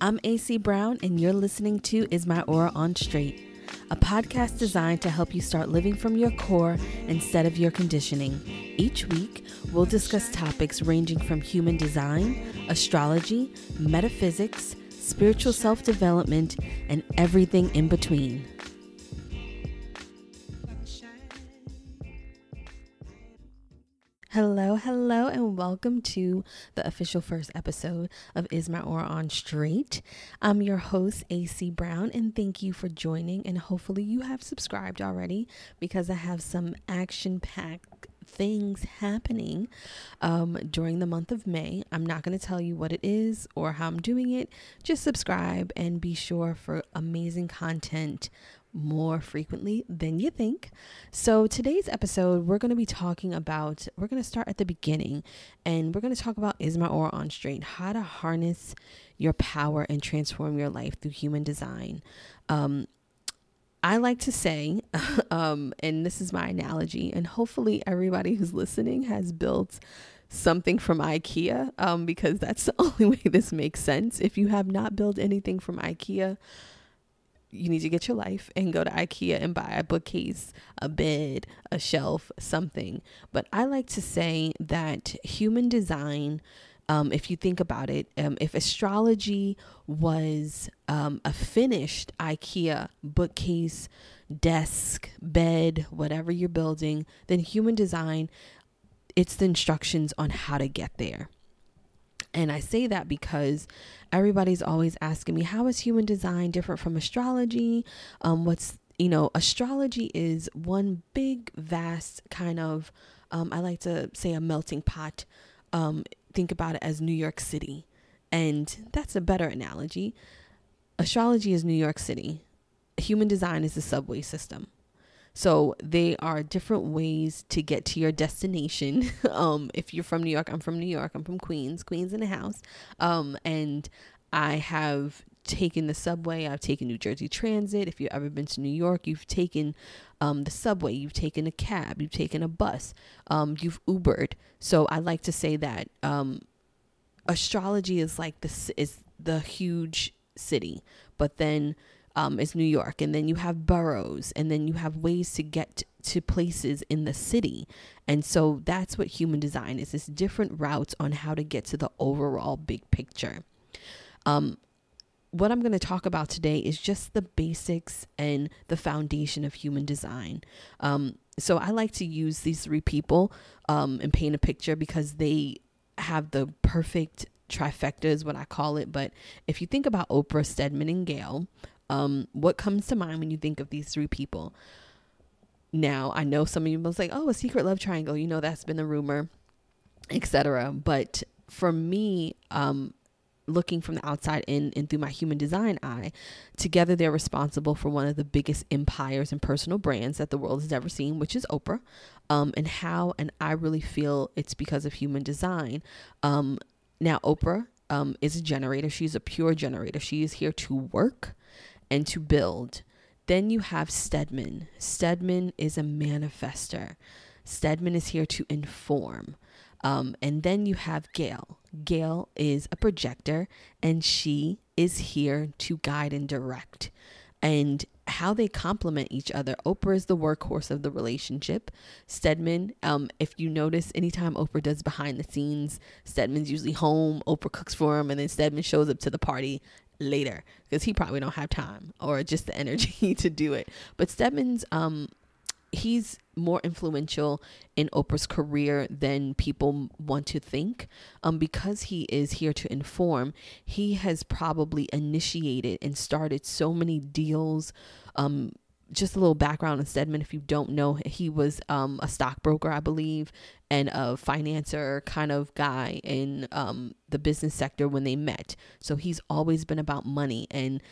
I'm AC Brown, and you're listening to Is My Aura on Straight, a podcast designed to help you start living from your core instead of your conditioning. Each week, we'll discuss topics ranging from human design, astrology, metaphysics, spiritual self development, and everything in between. Hello, and welcome to the official first episode of Is My Aura on Straight. I'm your host, AC Brown, and thank you for joining. And hopefully, you have subscribed already because I have some action packed things happening um, during the month of May. I'm not going to tell you what it is or how I'm doing it. Just subscribe and be sure for amazing content more frequently than you think. So, today's episode, we're going to be talking about, we're going to start at the beginning and we're going to talk about Is My Aura on Straight, how to harness your power and transform your life through human design. Um, I like to say, um, and this is my analogy, and hopefully everybody who's listening has built something from IKEA um, because that's the only way this makes sense. If you have not built anything from IKEA, you need to get your life and go to IKEA and buy a bookcase, a bed, a shelf, something. But I like to say that human design, um, if you think about it, um, if astrology was um, a finished IKEA bookcase, desk, bed, whatever you're building, then human design, it's the instructions on how to get there. And I say that because everybody's always asking me, how is human design different from astrology? Um, what's, you know, astrology is one big, vast kind of, um, I like to say a melting pot. Um, think about it as New York City. And that's a better analogy. Astrology is New York City. Human design is the subway system. So they are different ways to get to your destination. um, if you're from New York, I'm from New York. I'm from Queens, Queens in the house. Um, and I have taken the subway. I've taken New Jersey Transit. If you've ever been to New York, you've taken um, the subway. You've taken a cab. You've taken a bus. Um, you've Ubered. So I like to say that um, astrology is like this is the huge city, but then um, is New York, and then you have boroughs, and then you have ways to get to places in the city. And so that's what human design is: it's different routes on how to get to the overall big picture. Um, what I'm going to talk about today is just the basics and the foundation of human design. Um, so I like to use these three people um, and paint a picture because they have the perfect trifecta is what I call it. But if you think about Oprah, Stedman, and Gayle, um, what comes to mind when you think of these three people? Now, I know some of you must like, oh, a secret love triangle. You know, that's been the rumor, etc. But for me, um, looking from the outside in and through my human design eye, together they're responsible for one of the biggest empires and personal brands that the world has ever seen, which is Oprah. Um, and how, and I really feel it's because of human design. Um, now, Oprah um, is a generator. She's a pure generator. She is here to work and to build. Then you have Stedman. Stedman is a manifester. Stedman is here to inform. Um, and then you have Gayle. Gayle is a projector and she is here to guide and direct. And how they complement each other. Oprah is the workhorse of the relationship. Stedman, um, if you notice, anytime Oprah does behind the scenes, Stedman's usually home. Oprah cooks for him, and then Stedman shows up to the party later because he probably don't have time or just the energy to do it. But Stedman's um he's more influential in Oprah's career than people want to think. Um, because he is here to inform, he has probably initiated and started so many deals. Um, just a little background on Stedman, if you don't know, he was um, a stockbroker, I believe, and a financier kind of guy in um, the business sector when they met. So he's always been about money. And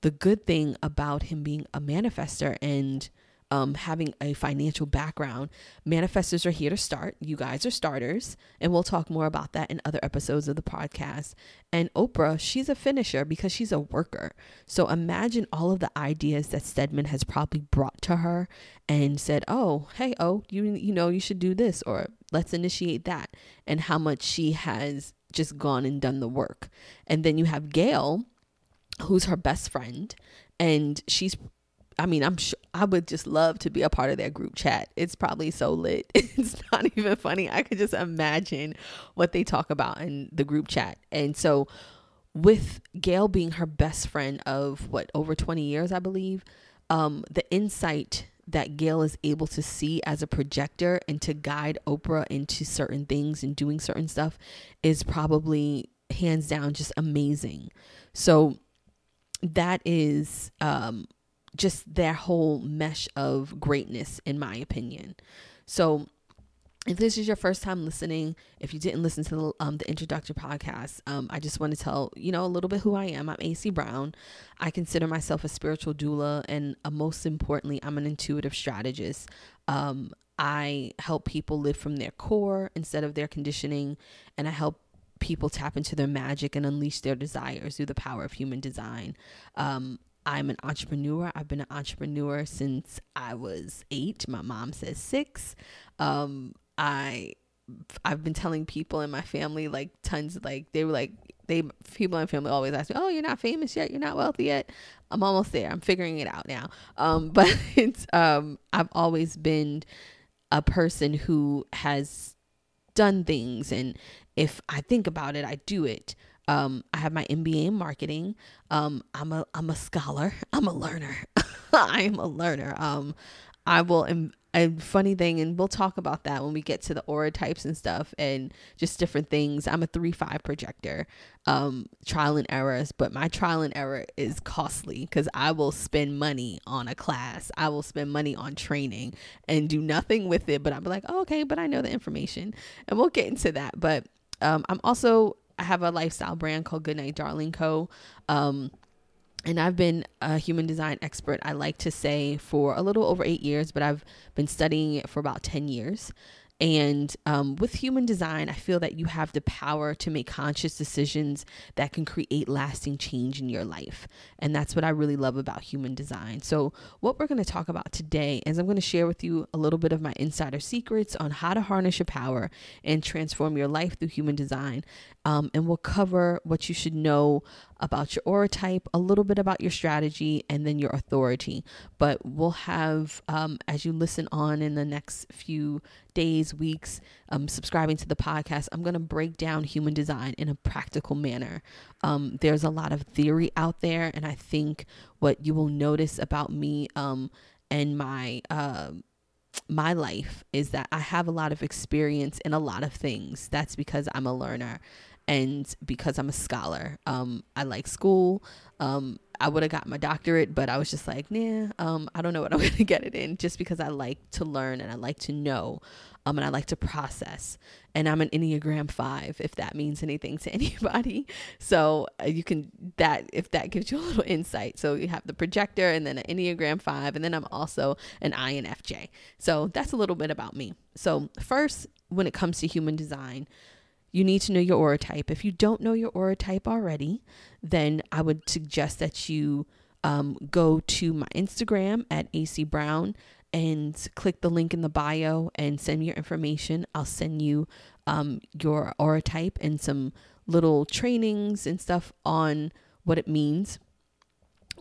the good thing about him being a manifester and um, having a financial background, manifestors are here to start. You guys are starters, and we'll talk more about that in other episodes of the podcast. And Oprah, she's a finisher because she's a worker. So imagine all of the ideas that Stedman has probably brought to her and said, "Oh, hey, oh, you you know you should do this or let's initiate that," and how much she has just gone and done the work. And then you have Gayle who's her best friend, and she's I mean, I'm sure I would just love to be a part of their group chat. It's probably so lit. It's not even funny. I could just imagine what they talk about in the group chat. And so, with Gayle being her best friend of what over 20 years, I believe, um, the insight that Gayle is able to see as a projector and to guide Oprah into certain things and doing certain stuff is probably hands down just amazing. So that is um, just their whole mesh of greatness, in my opinion. So, if this is your first time listening, if you didn't listen to the, um, the introductory podcast, um, I just want to tell you know a little bit who I am. I'm AC Brown. I consider myself a spiritual doula, and uh, most importantly, I'm an intuitive strategist. Um, I help people live from their core instead of their conditioning, and I help people tap into their magic and unleash their desires through the power of human design. Um, I'm an entrepreneur. I've been an entrepreneur since I was eight. My mom says six. Um, I I've been telling people in my family like tons like they were like they people in my family always ask me, "Oh, you're not famous yet. You're not wealthy yet." I'm almost there. I'm figuring it out now. Um, but it's um, I've always been a person who has done things, and if I think about it, I do it. Um, I have my MBA in marketing. Um, I'm a I'm a scholar. I'm a learner. I'm a learner. Um, I will. a funny thing, and we'll talk about that when we get to the aura types and stuff, and just different things. I'm a three five projector. Um, trial and errors, but my trial and error is costly because I will spend money on a class. I will spend money on training and do nothing with it. But I'm like, oh, okay, but I know the information, and we'll get into that. But um, I'm also I have a lifestyle brand called Goodnight Darling Co. Um, and I've been a human design expert, I like to say, for a little over eight years, but I've been studying it for about 10 years. And um, with human design, I feel that you have the power to make conscious decisions that can create lasting change in your life. And that's what I really love about human design. So, what we're going to talk about today is I'm going to share with you a little bit of my insider secrets on how to harness your power and transform your life through human design. Um, and we'll cover what you should know about your aura type, a little bit about your strategy, and then your authority. But we'll have, um, as you listen on in the next few days, weeks, um, subscribing to the podcast, I'm going to break down human design in a practical manner. Um, there's a lot of theory out there, and I think what you will notice about me um, and my. Uh, my life is that I have a lot of experience in a lot of things. That's because I'm a learner and because I'm a scholar. Um, I like school. Um, I would have got my doctorate, but I was just like, nah, um, I don't know what I'm gonna get it in, just because I like to learn and I like to know, um, and I like to process. And I'm an Enneagram Five, if that means anything to anybody. So uh, you can that if that gives you a little insight. So you have the projector, and then an Enneagram Five, and then I'm also an INFJ. So that's a little bit about me. So first, when it comes to human design you need to know your aura type. If you don't know your aura type already, then I would suggest that you um, go to my Instagram at AC Brown and click the link in the bio and send me your information. I'll send you um, your aura type and some little trainings and stuff on what it means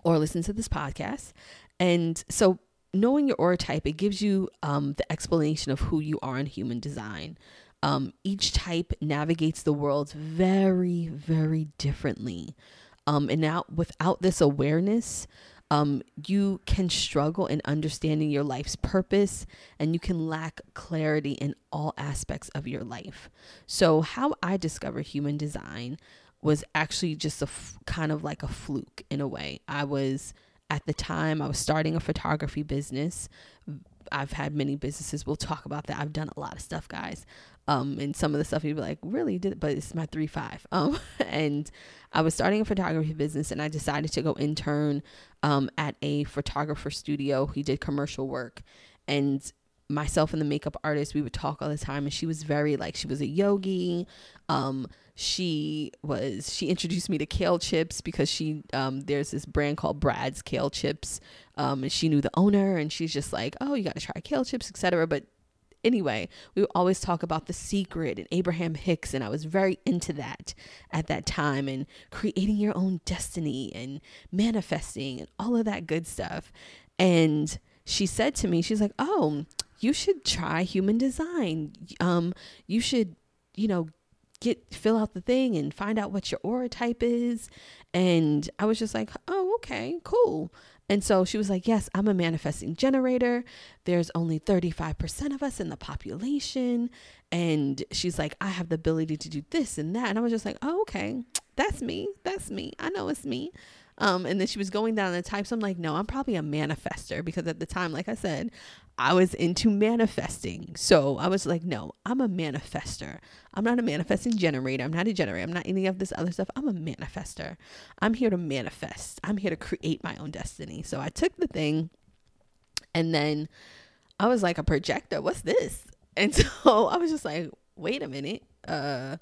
or listen to this podcast. And so, knowing your aura type, it gives you um, the explanation of who you are in human design. Um, each type navigates the world very, very differently. Um, and now, without this awareness, um, you can struggle in understanding your life's purpose and you can lack clarity in all aspects of your life. So, how I discovered human design was actually just a f- kind of like a fluke in a way. I was at the time, I was starting a photography business. I've had many businesses. We'll talk about that. I've done a lot of stuff, guys. Um, and some of the stuff you'd be like, really did, but it's my three five. Um, and I was starting a photography business, and I decided to go intern um at a photographer studio. He did commercial work, and myself and the makeup artist, we would talk all the time. And she was very like, she was a yogi. Um, she was she introduced me to kale chips because she um there's this brand called Brad's kale chips um and she knew the owner and she's just like oh you got to try kale chips etc but anyway, we would always talk about The Secret and Abraham Hicks, and I was very into that at that time and creating your own destiny and manifesting and all of that good stuff. And she said to me, she's like, "Oh, you should try human design. Um, you should, you know, get fill out the thing and find out what your aura type is." And I was just like, "Oh, okay, cool." And so she was like, Yes, I'm a manifesting generator. There's only 35% of us in the population. And she's like, I have the ability to do this and that. And I was just like, Oh, okay. That's me. That's me. I know it's me. Um, and then she was going down the types. I'm like, no, I'm probably a manifester because at the time, like I said, I was into manifesting. So I was like, no, I'm a manifester. I'm not a manifesting generator. I'm not a generator. I'm not any of this other stuff. I'm a manifester. I'm here to manifest. I'm here to create my own destiny. So I took the thing and then I was like, a projector, what's this? And so I was just like, wait a minute. Uh,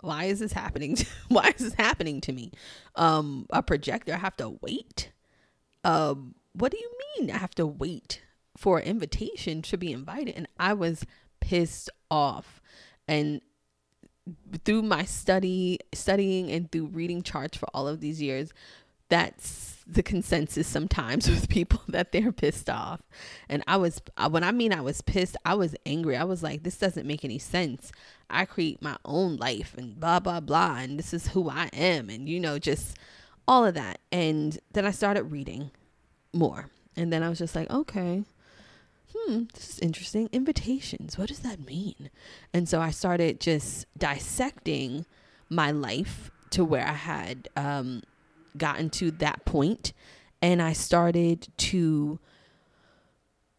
why is this happening? To, why is this happening to me? Um, a projector, I have to wait. Um, what do you mean I have to wait? for an invitation to be invited and I was pissed off and through my study studying and through reading charts for all of these years that's the consensus sometimes with people that they're pissed off. And i was when i mean i was pissed i was angry. I was like this doesn't make any sense. I create my own life and blah blah blah and this is who i am and you know just all of that. And then i started reading more. And then i was just like okay hmm, this is interesting. Invitations, what does that mean? And so I started just dissecting my life to where I had um, gotten to that point, and I started to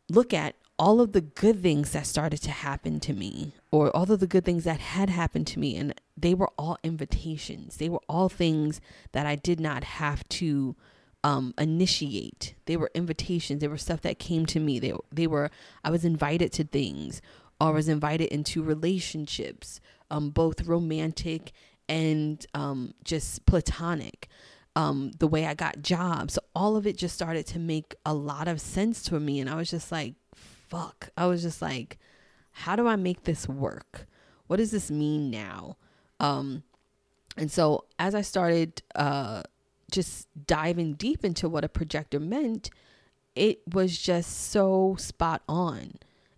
look at all of the good things that started to happen to me, or all of the good things that had happened to me, and they were all invitations. They were all things that I did not have to um, initiate. They were invitations. They were stuff that came to me. They they were I was invited to things, or was invited into relationships, um, both romantic and um, just platonic. Um, the way I got jobs, all of it just started to make a lot of sense to me, and I was just like, "Fuck!" I was just like, "How do I make this work? What does this mean now?" Um, and so as I started uh, just diving deep into what a projector meant, it was just so spot on.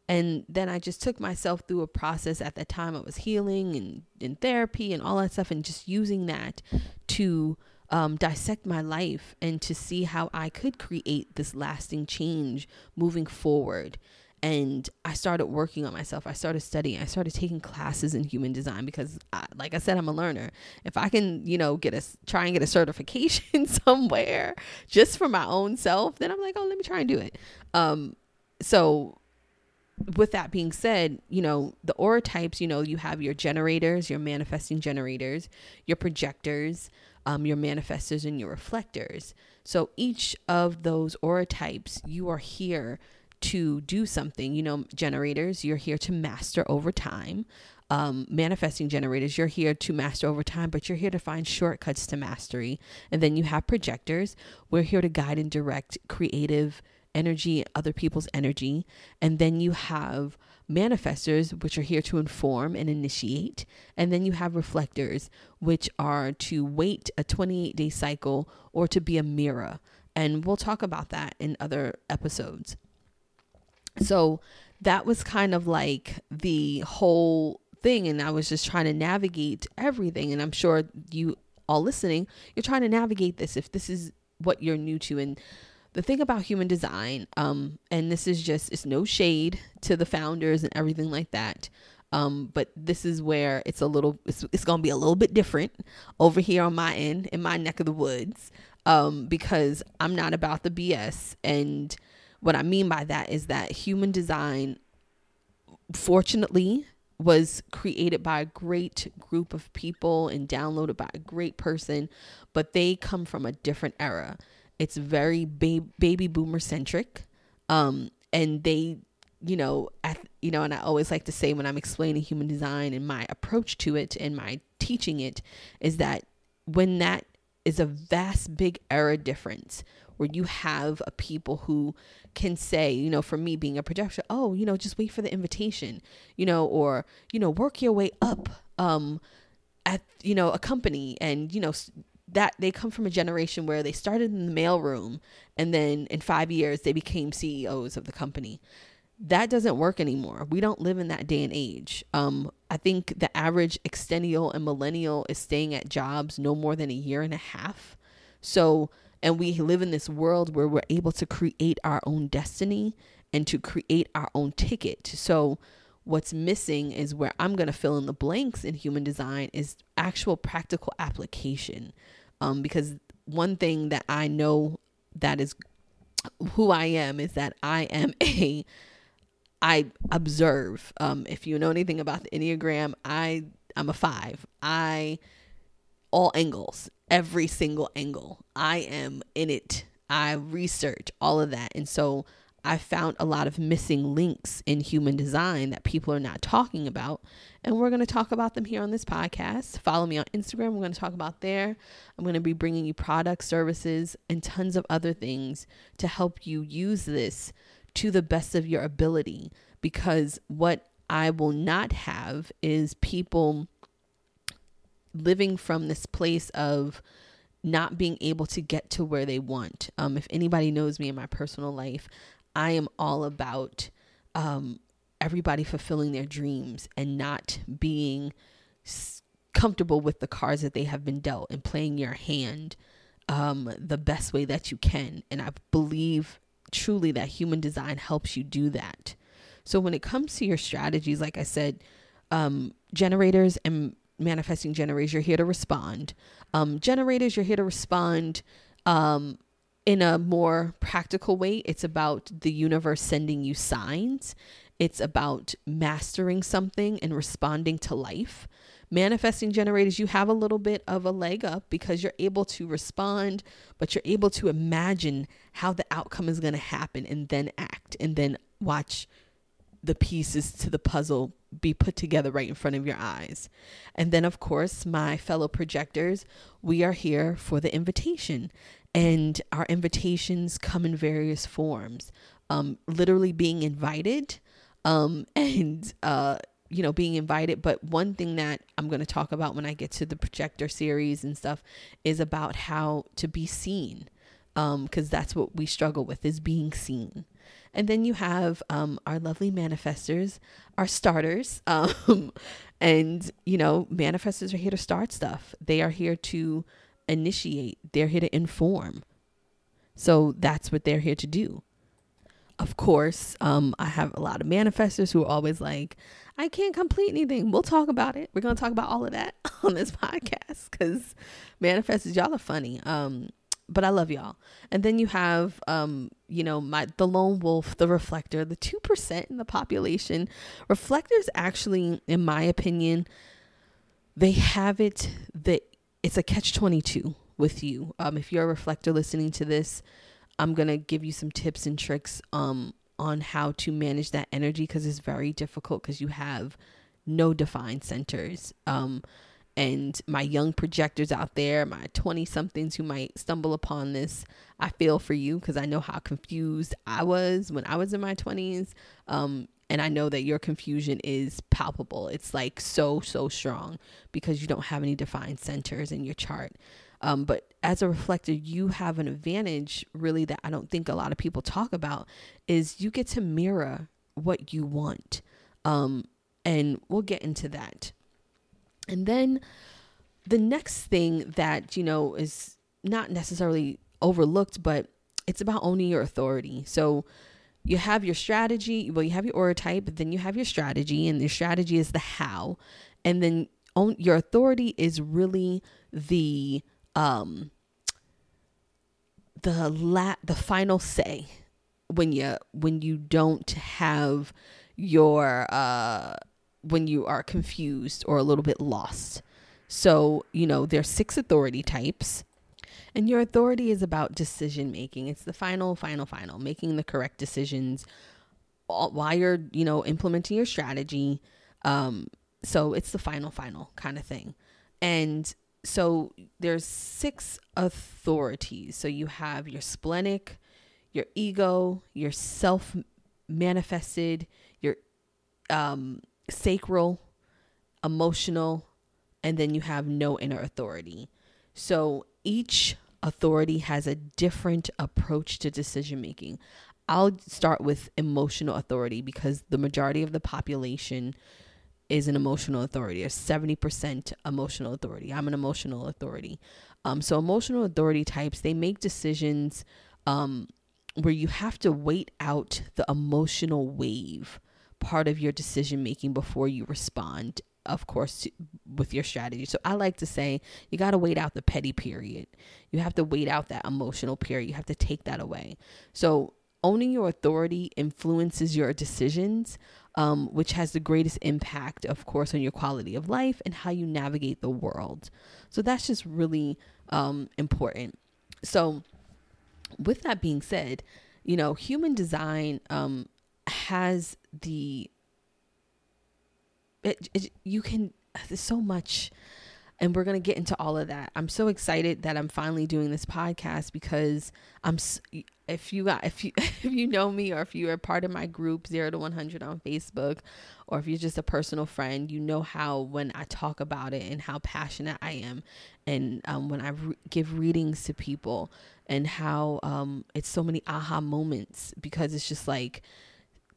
And then I just took myself through a process at that time. I was healing and in therapy and all that stuff, and just using that to um, dissect my life and to see how I could create this lasting change moving forward and I started working on myself. I started studying. I started taking classes in human design because, I, like I said, I'm a learner. If I can, you know, get a try and get a certification somewhere just for my own self, then I'm like, oh, let me try and do it. Um, so with that being said, you know, the aura types, you know, you have your generators, your manifesting generators, your projectors, um, your manifestors, and your reflectors. So each of those aura types, you are here to do something. You know, generators, you're here to master over time. Um, manifesting generators, you're here to master over time, but you're here to find shortcuts to mastery. And then you have projectors, we're here to guide and direct creative energy, other people's energy. And then you have manifestors, which are here to inform and initiate. And then you have reflectors, which are to wait a 28 day cycle or to be a mirror. And we'll talk about that in other episodes. So that was kind of like the whole thing. And I was just trying to navigate everything. And I'm sure you all listening, you're trying to navigate this if this is what you're new to. And the thing about human design, um, and this is just, it's no shade to the founders and everything like that. Um, but this is where it's a little, it's, it's going to be a little bit different over here on my end, in my neck of the woods, um, because I'm not about the BS. And what I mean by that is that human design, fortunately, was created by a great group of people and downloaded by a great person, but they come from a different era. It's very ba- baby boomer centric. Um, and they, you know, at, you know, and I always like to say when I'm explaining human design and my approach to it and my teaching it is that when that is a vast big era difference where you have a people who can say, you know, for me being a projector, oh, you know, just wait for the invitation, you know, or, you know, work your way up um, at, you know, a company and, you know, that they come from a generation where they started in the mailroom and then in five years they became CEOs of the company. That doesn't work anymore. We don't live in that day and age. Um, I think the average extennial and millennial is staying at jobs no more than a year and a half. So, and we live in this world where we're able to create our own destiny and to create our own ticket. So, what's missing is where I'm going to fill in the blanks in human design is actual practical application. Um, because one thing that I know that is who I am is that I am a I observe. Um, if you know anything about the Enneagram, I I'm a five. I all angles, every single angle. I am in it. I research all of that. And so I found a lot of missing links in human design that people are not talking about. And we're going to talk about them here on this podcast. Follow me on Instagram. We're going to talk about there. I'm going to be bringing you products, services, and tons of other things to help you use this to the best of your ability. Because what I will not have is people living from this place of not being able to get to where they want. Um, if anybody knows me in my personal life, I am all about um, everybody fulfilling their dreams and not being comfortable with the cards that they have been dealt and playing your hand um, the best way that you can. And I believe truly that human design helps you do that. So when it comes to your strategies, like I said, um, generators and manifesting generators, you're here to respond. Um, generators, you're here to respond um, in a more practical way. It's about the universe sending you signs. It's about mastering something and responding to life. Manifesting generators, you have a little bit of a leg up because you're able to respond, but you're able to imagine how the outcome is going to happen and then act and then watch the pieces to the puzzle be put together right in front of your eyes. And then, of course, my fellow projectors, we are here for the invitation. And our invitations come in various forms um, literally being invited um, and, uh, you know, being invited. But one thing that I'm going to talk about when I get to the projector series and stuff is about how to be seen because um, that's what we struggle with is being seen. And then you have um, our lovely manifestors, our starters. Um, and, you know, manifestors are here to start stuff, they are here to initiate, they're here to inform. So that's what they're here to do. Of course, um, I have a lot of manifestors who are always like, I can't complete anything. We'll talk about it. We're going to talk about all of that on this podcast because manifestors, y'all are funny. Um, but I love y'all. And then you have, um, you know, my the lone wolf, the reflector, the two percent in the population. Reflectors, actually, in my opinion, they have it that it's a catch twenty two with you. Um, if you're a reflector listening to this, I'm gonna give you some tips and tricks um on how to manage that energy because it's very difficult because you have no defined centers. Um, and my young projectors out there, my 20 somethings who might stumble upon this, I feel for you because I know how confused I was when I was in my 20s. Um, and I know that your confusion is palpable. It's like so, so strong because you don't have any defined centers in your chart. Um, but as a reflector, you have an advantage really that I don't think a lot of people talk about is you get to mirror what you want. Um, and we'll get into that. And then the next thing that, you know, is not necessarily overlooked, but it's about owning your authority. So you have your strategy, well, you have your aura type, but then you have your strategy, and your strategy is the how. And then own your authority is really the um the la the final say when you when you don't have your uh when you are confused or a little bit lost. So, you know, there's six authority types. And your authority is about decision making. It's the final, final, final, making the correct decisions while you're, you know, implementing your strategy. Um, so it's the final, final kind of thing. And so there's six authorities. So you have your splenic, your ego, your self manifested, your um, sacral, emotional, and then you have no inner authority. So each authority has a different approach to decision making. I'll start with emotional authority because the majority of the population is an emotional authority, or 70% emotional authority. I'm an emotional authority. Um, so, emotional authority types, they make decisions um, where you have to wait out the emotional wave part of your decision making before you respond of course with your strategy. So i like to say you got to wait out the petty period. You have to wait out that emotional period. You have to take that away. So owning your authority influences your decisions um, which has the greatest impact of course on your quality of life and how you navigate the world. So that's just really um, important. So with that being said you know human design um, has the it, it, you can there's so much and we're going to get into all of that. I'm so excited that I'm finally doing this podcast because I'm if you got if you if you know me or if you are part of my group 0 to 100 on Facebook or if you're just a personal friend, you know how when I talk about it and how passionate I am and um, when I re- give readings to people and how um, it's so many aha moments because it's just like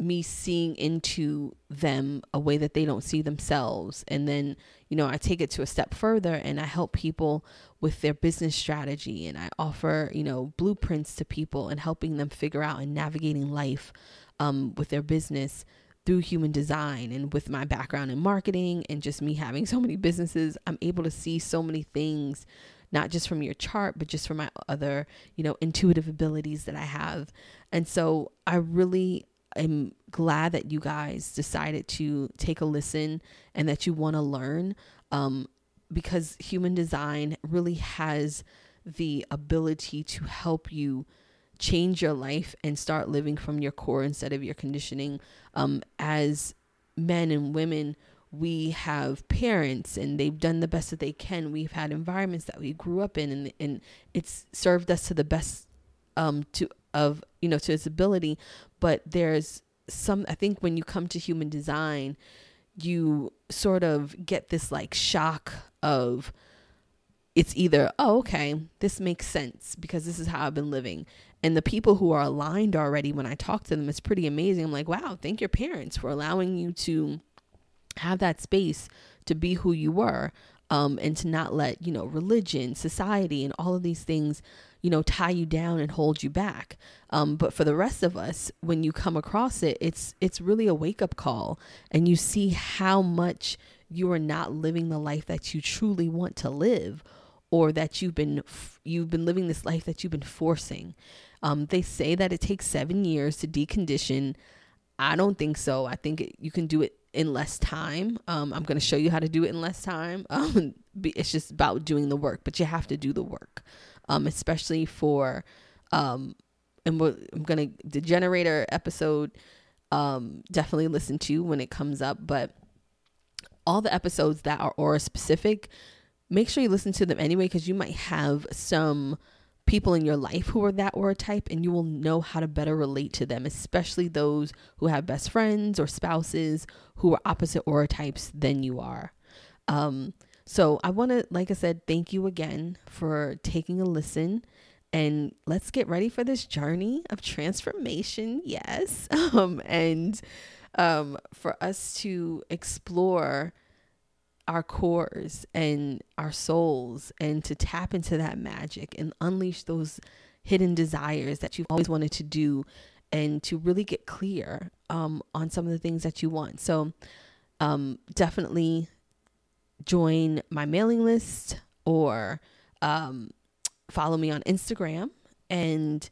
me seeing into them a way that they don't see themselves. And then, you know, I take it to a step further and I help people with their business strategy and I offer, you know, blueprints to people and helping them figure out and navigating life um, with their business through human design and with my background in marketing and just me having so many businesses, I'm able to see so many things not just from your chart, but just from my other, you know, intuitive abilities that I have. And so I really am glad that you guys decided to take a listen and that you want to learn um, because human design really has the ability to help you change your life and start living from your core instead of your conditioning. Um, as men and women, we have parents and they've done the best that they can. We've had environments that we grew up in and, and it's served us to the best um, to of you know to its ability but there's some i think when you come to human design you sort of get this like shock of it's either oh okay this makes sense because this is how i've been living. And the people who are aligned already when i talk to them it's pretty amazing. I'm like wow thank your parents for allowing you to have that space to be who you were um, and to not let you know religion society and all of these things you know, tie you down and hold you back. Um, but for the rest of us, when you come across it, it's it's really a wake up call, and you see how much you are not living the life that you truly want to live, or that you've been you've been living this life that you've been forcing. Um, they say that it takes seven years to decondition. I don't think so. I think it, you can do it in less time. Um, I'm going to show you how to do it in less time. Um, it's just about doing the work, but you have to do the work um, especially for, um, and I'm gonna the generator episode, um, definitely listen to when it comes up. But all the episodes that are aura specific, make sure you listen to them anyway because you might have some people in your life who are that aura type and you will know how to better relate to them, especially those who have best friends or spouses who are opposite aura types than you are. Um, so I want to, like I said, thank you again for taking a listen. And let's get ready for this journey of transformation. Yes. Um, and um, for us to explore our cores and our souls and to tap into that magic and unleash those hidden desires that you've always wanted to do and to really get clear um, on some of the things that you want. So, um, definitely join my mailing list or um, follow me on Instagram. And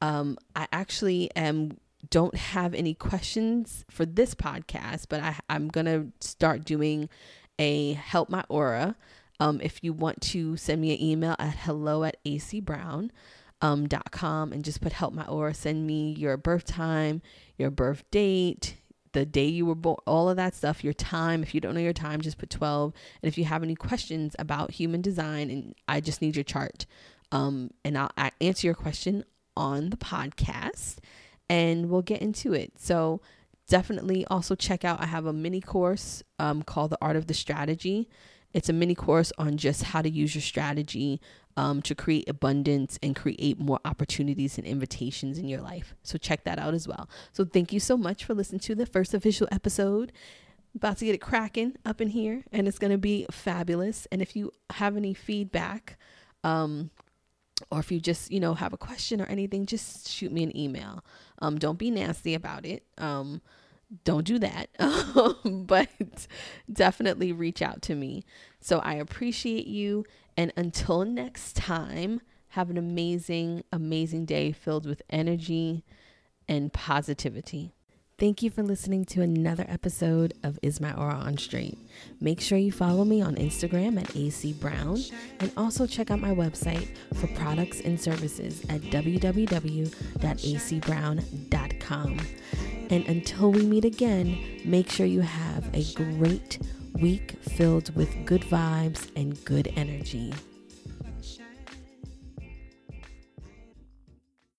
um, I actually am don't have any questions for this podcast, but I, I'm gonna start doing a help my aura. Um, if you want to send me an email at hello at acbrown um, dot com and just put help my aura, send me your birth time, your birth date, the day you were born, all of that stuff, your time. If you don't know your time, just put 12. And if you have any questions about human design, and I just need your chart, um, and I'll answer your question on the podcast and we'll get into it. So, definitely also check out, I have a mini course um, called The Art of the Strategy. It's a mini course on just how to use your strategy um, to create abundance and create more opportunities and invitations in your life. So check that out as well. So thank you so much for listening to the first official episode. About to get it cracking up in here, and it's going to be fabulous. And if you have any feedback, um, or if you just you know have a question or anything just shoot me an email um don't be nasty about it um don't do that um, but definitely reach out to me so i appreciate you and until next time have an amazing amazing day filled with energy and positivity Thank you for listening to another episode of Is My Aura on Straight. Make sure you follow me on Instagram at AC Brown and also check out my website for products and services at www.acbrown.com. And until we meet again, make sure you have a great week filled with good vibes and good energy.